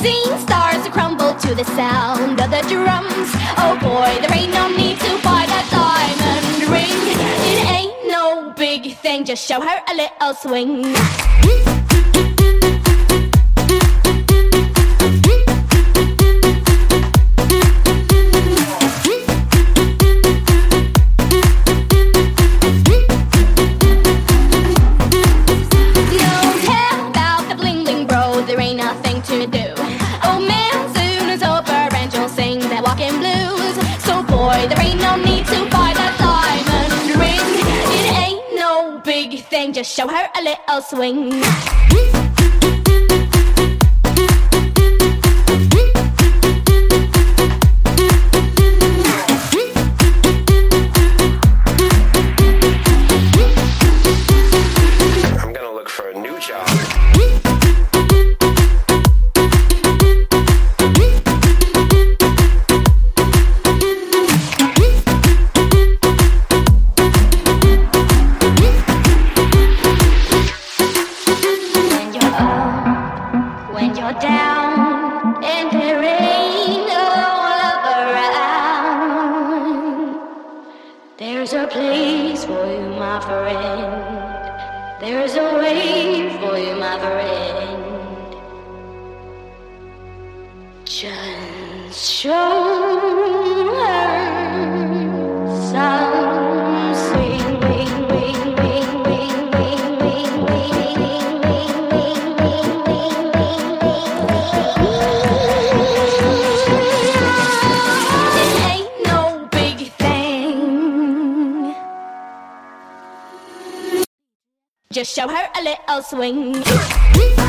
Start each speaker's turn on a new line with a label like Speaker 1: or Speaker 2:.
Speaker 1: Starts to crumble to the sound of the drums. Oh boy, there ain't no need to buy that diamond ring. It ain't no big thing, just show her a little swing. Sing blues. So boy, there ain't no need to buy that diamond ring. It ain't no big thing, just show her a little swing. You're down, and there ain't no love around. There's a place for you, my friend. There's a way for you, my friend. Just show Just show her a little swing.